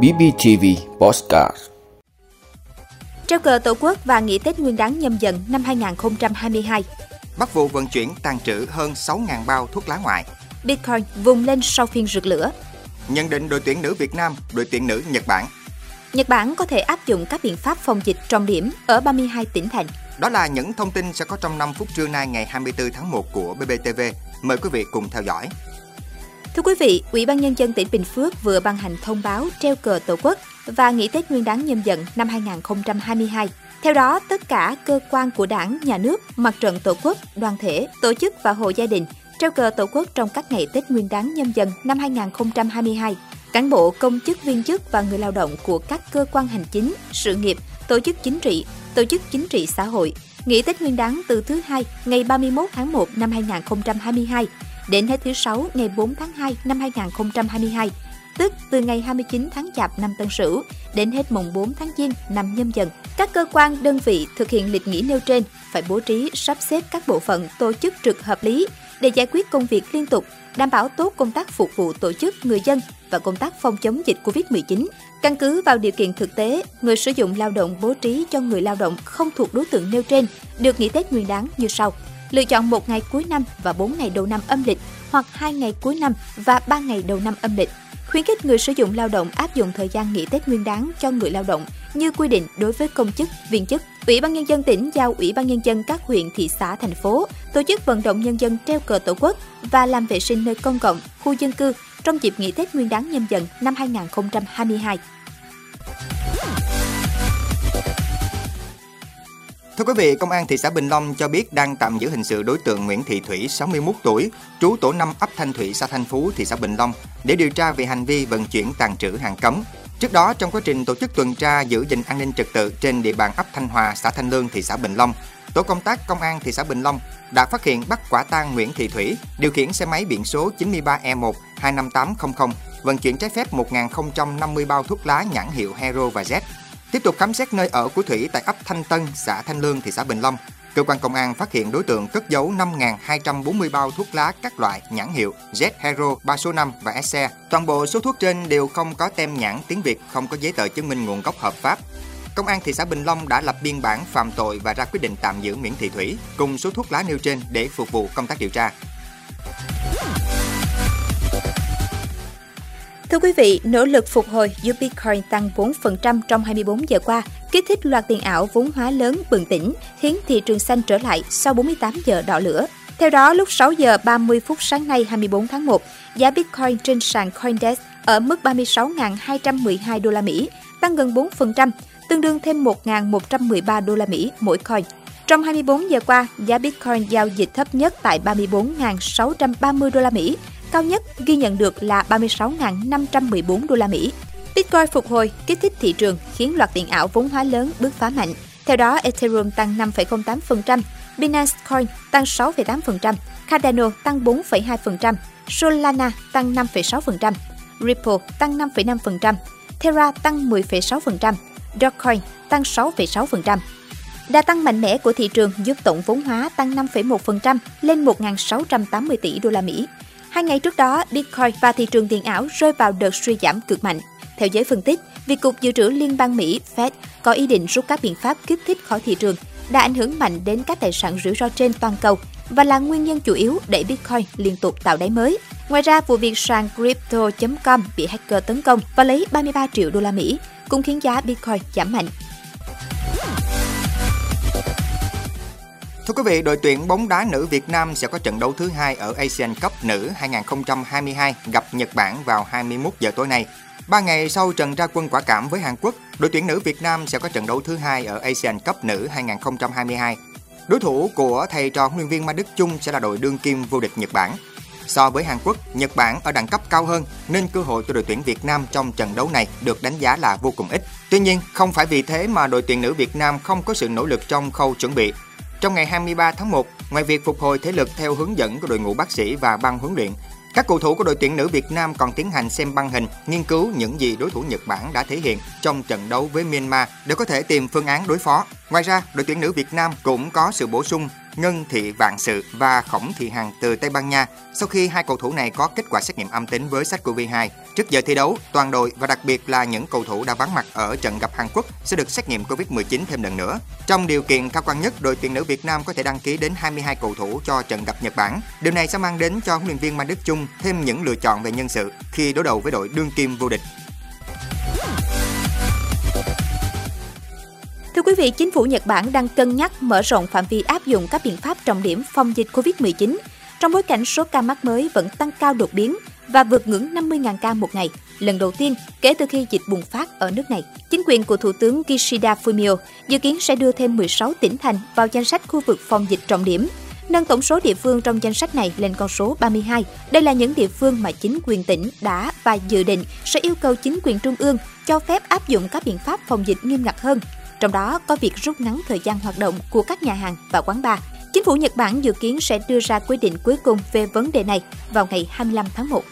BBTV Postcard Treo cờ Tổ quốc và nghỉ Tết Nguyên đán nhâm dần năm 2022. Bắt vụ vận chuyển tàn trữ hơn 6.000 bao thuốc lá ngoại. Bitcoin vùng lên sau phiên rực lửa. Nhận định đội tuyển nữ Việt Nam, đội tuyển nữ Nhật Bản. Nhật Bản có thể áp dụng các biện pháp phòng dịch trọng điểm ở 32 tỉnh thành. Đó là những thông tin sẽ có trong 5 phút trưa nay ngày 24 tháng 1 của BBTV. Mời quý vị cùng theo dõi. Thưa quý vị, Ủy ban Nhân dân tỉnh Bình Phước vừa ban hành thông báo treo cờ Tổ quốc và nghỉ Tết Nguyên đán nhâm dần năm 2022. Theo đó, tất cả cơ quan của đảng, nhà nước, mặt trận Tổ quốc, đoàn thể, tổ chức và hộ gia đình treo cờ Tổ quốc trong các ngày Tết Nguyên đán nhâm dần năm 2022. Cán bộ, công chức, viên chức và người lao động của các cơ quan hành chính, sự nghiệp, tổ chức chính trị, tổ chức chính trị xã hội nghỉ Tết Nguyên đán từ thứ hai ngày 31 tháng 1 năm 2022 đến hết thứ sáu ngày 4 tháng 2 năm 2022, tức từ ngày 29 tháng Chạp năm Tân Sửu đến hết mùng 4 tháng Giêng năm Nhâm Dần. Các cơ quan, đơn vị thực hiện lịch nghỉ nêu trên phải bố trí sắp xếp các bộ phận tổ chức trực hợp lý để giải quyết công việc liên tục, đảm bảo tốt công tác phục vụ tổ chức người dân và công tác phòng chống dịch COVID-19. Căn cứ vào điều kiện thực tế, người sử dụng lao động bố trí cho người lao động không thuộc đối tượng nêu trên được nghỉ Tết Nguyên đán như sau. Lựa chọn một ngày cuối năm và 4 ngày đầu năm âm lịch hoặc 2 ngày cuối năm và 3 ngày đầu năm âm lịch. Khuyến khích người sử dụng lao động áp dụng thời gian nghỉ Tết Nguyên đán cho người lao động như quy định đối với công chức, viên chức. Ủy ban nhân dân tỉnh giao Ủy ban nhân dân các huyện, thị xã, thành phố tổ chức vận động nhân dân treo cờ Tổ quốc và làm vệ sinh nơi công cộng, khu dân cư trong dịp nghỉ Tết Nguyên đán nhâm dần năm 2022. Thưa quý vị, Công an thị xã Bình Long cho biết đang tạm giữ hình sự đối tượng Nguyễn Thị Thủy, 61 tuổi, trú tổ 5 ấp Thanh Thủy, xã Thanh Phú, thị xã Bình Long để điều tra về hành vi vận chuyển tàn trữ hàng cấm. Trước đó, trong quá trình tổ chức tuần tra giữ gìn an ninh trật tự trên địa bàn ấp Thanh Hòa, xã Thanh Lương, thị xã Bình Long, tổ công tác công an thị xã Bình Long đã phát hiện bắt quả tang Nguyễn Thị Thủy điều khiển xe máy biển số 93E1 25800 vận chuyển trái phép 1.050 bao thuốc lá nhãn hiệu Hero và Z Tiếp tục khám xét nơi ở của Thủy tại ấp Thanh Tân, xã Thanh Lương, thị xã Bình Long, cơ quan công an phát hiện đối tượng cất giấu 5.240 bao thuốc lá các loại nhãn hiệu Z Hero 3 số 5 và SE. Toàn bộ số thuốc trên đều không có tem nhãn tiếng Việt, không có giấy tờ chứng minh nguồn gốc hợp pháp. Công an thị xã Bình Long đã lập biên bản phạm tội và ra quyết định tạm giữ Nguyễn Thị Thủy cùng số thuốc lá nêu trên để phục vụ công tác điều tra. Thưa quý vị, nỗ lực phục hồi giúp Bitcoin tăng 4% trong 24 giờ qua, kích thích loạt tiền ảo vốn hóa lớn bừng tỉnh, khiến thị trường xanh trở lại sau 48 giờ đỏ lửa. Theo đó, lúc 6 giờ 30 phút sáng nay 24 tháng 1, giá Bitcoin trên sàn CoinDesk ở mức 36.212 đô la Mỹ, tăng gần 4%, tương đương thêm 1.113 đô la Mỹ mỗi coin. Trong 24 giờ qua, giá Bitcoin giao dịch thấp nhất tại 34.630 đô la Mỹ, cao nhất ghi nhận được là 36.514 đô la Mỹ. Bitcoin phục hồi, kích thích thị trường khiến loạt tiền ảo vốn hóa lớn bứt phá mạnh. Theo đó, Ethereum tăng 5,08%, Binance Coin tăng 6,8%, Cardano tăng 4,2%, Solana tăng 5,6%, Ripple tăng 5,5%, Terra tăng 10,6%, Dogecoin tăng 6,6%. Đa tăng mạnh mẽ của thị trường giúp tổng vốn hóa tăng 5,1% lên 1.680 tỷ đô la Mỹ. Hai ngày trước đó, Bitcoin và thị trường tiền ảo rơi vào đợt suy giảm cực mạnh. Theo giới phân tích, việc Cục Dự trữ Liên bang Mỹ Fed có ý định rút các biện pháp kích thích khỏi thị trường đã ảnh hưởng mạnh đến các tài sản rủi ro trên toàn cầu và là nguyên nhân chủ yếu để Bitcoin liên tục tạo đáy mới. Ngoài ra, vụ việc sàn crypto.com bị hacker tấn công và lấy 33 triệu đô la Mỹ cũng khiến giá Bitcoin giảm mạnh. Thưa quý vị, đội tuyển bóng đá nữ Việt Nam sẽ có trận đấu thứ hai ở Asian Cup nữ 2022 gặp Nhật Bản vào 21 giờ tối nay. Ba ngày sau trận ra quân quả cảm với Hàn Quốc, đội tuyển nữ Việt Nam sẽ có trận đấu thứ hai ở Asian Cup nữ 2022. Đối thủ của thầy trò huấn luyện viên Mai Đức Chung sẽ là đội đương kim vô địch Nhật Bản. So với Hàn Quốc, Nhật Bản ở đẳng cấp cao hơn nên cơ hội cho đội tuyển Việt Nam trong trận đấu này được đánh giá là vô cùng ít. Tuy nhiên, không phải vì thế mà đội tuyển nữ Việt Nam không có sự nỗ lực trong khâu chuẩn bị. Trong ngày 23 tháng 1, ngoài việc phục hồi thể lực theo hướng dẫn của đội ngũ bác sĩ và ban huấn luyện, các cầu thủ của đội tuyển nữ Việt Nam còn tiến hành xem băng hình, nghiên cứu những gì đối thủ Nhật Bản đã thể hiện trong trận đấu với Myanmar để có thể tìm phương án đối phó. Ngoài ra, đội tuyển nữ Việt Nam cũng có sự bổ sung Ngân Thị Vạn Sự và Khổng Thị Hằng từ Tây Ban Nha sau khi hai cầu thủ này có kết quả xét nghiệm âm tính với SARS-CoV-2. Trước giờ thi đấu, toàn đội và đặc biệt là những cầu thủ đã vắng mặt ở trận gặp Hàn Quốc sẽ được xét nghiệm COVID-19 thêm lần nữa. Trong điều kiện cao quan nhất, đội tuyển nữ Việt Nam có thể đăng ký đến 22 cầu thủ cho trận gặp Nhật Bản. Điều này sẽ mang đến cho huấn luyện viên Mai Đức Chung thêm những lựa chọn về nhân sự khi đối đầu với đội đương kim vô địch. Quý vị, chính phủ Nhật Bản đang cân nhắc mở rộng phạm vi áp dụng các biện pháp trọng điểm phòng dịch COVID-19 trong bối cảnh số ca mắc mới vẫn tăng cao đột biến và vượt ngưỡng 50.000 ca một ngày, lần đầu tiên kể từ khi dịch bùng phát ở nước này. Chính quyền của Thủ tướng Kishida Fumio dự kiến sẽ đưa thêm 16 tỉnh thành vào danh sách khu vực phòng dịch trọng điểm, nâng tổng số địa phương trong danh sách này lên con số 32. Đây là những địa phương mà chính quyền tỉnh đã và dự định sẽ yêu cầu chính quyền trung ương cho phép áp dụng các biện pháp phòng dịch nghiêm ngặt hơn trong đó có việc rút ngắn thời gian hoạt động của các nhà hàng và quán bar. Chính phủ Nhật Bản dự kiến sẽ đưa ra quyết định cuối cùng về vấn đề này vào ngày 25 tháng 1.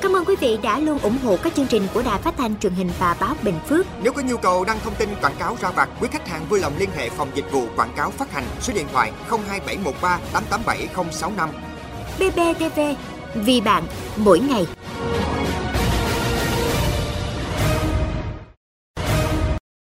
Cảm ơn quý vị đã luôn ủng hộ các chương trình của Đài Phát thanh truyền hình và báo Bình Phước. Nếu có nhu cầu đăng thông tin quảng cáo ra vặt, quý khách hàng vui lòng liên hệ phòng dịch vụ quảng cáo phát hành số điện thoại 02713 887065. BBTV, vì bạn, mỗi ngày.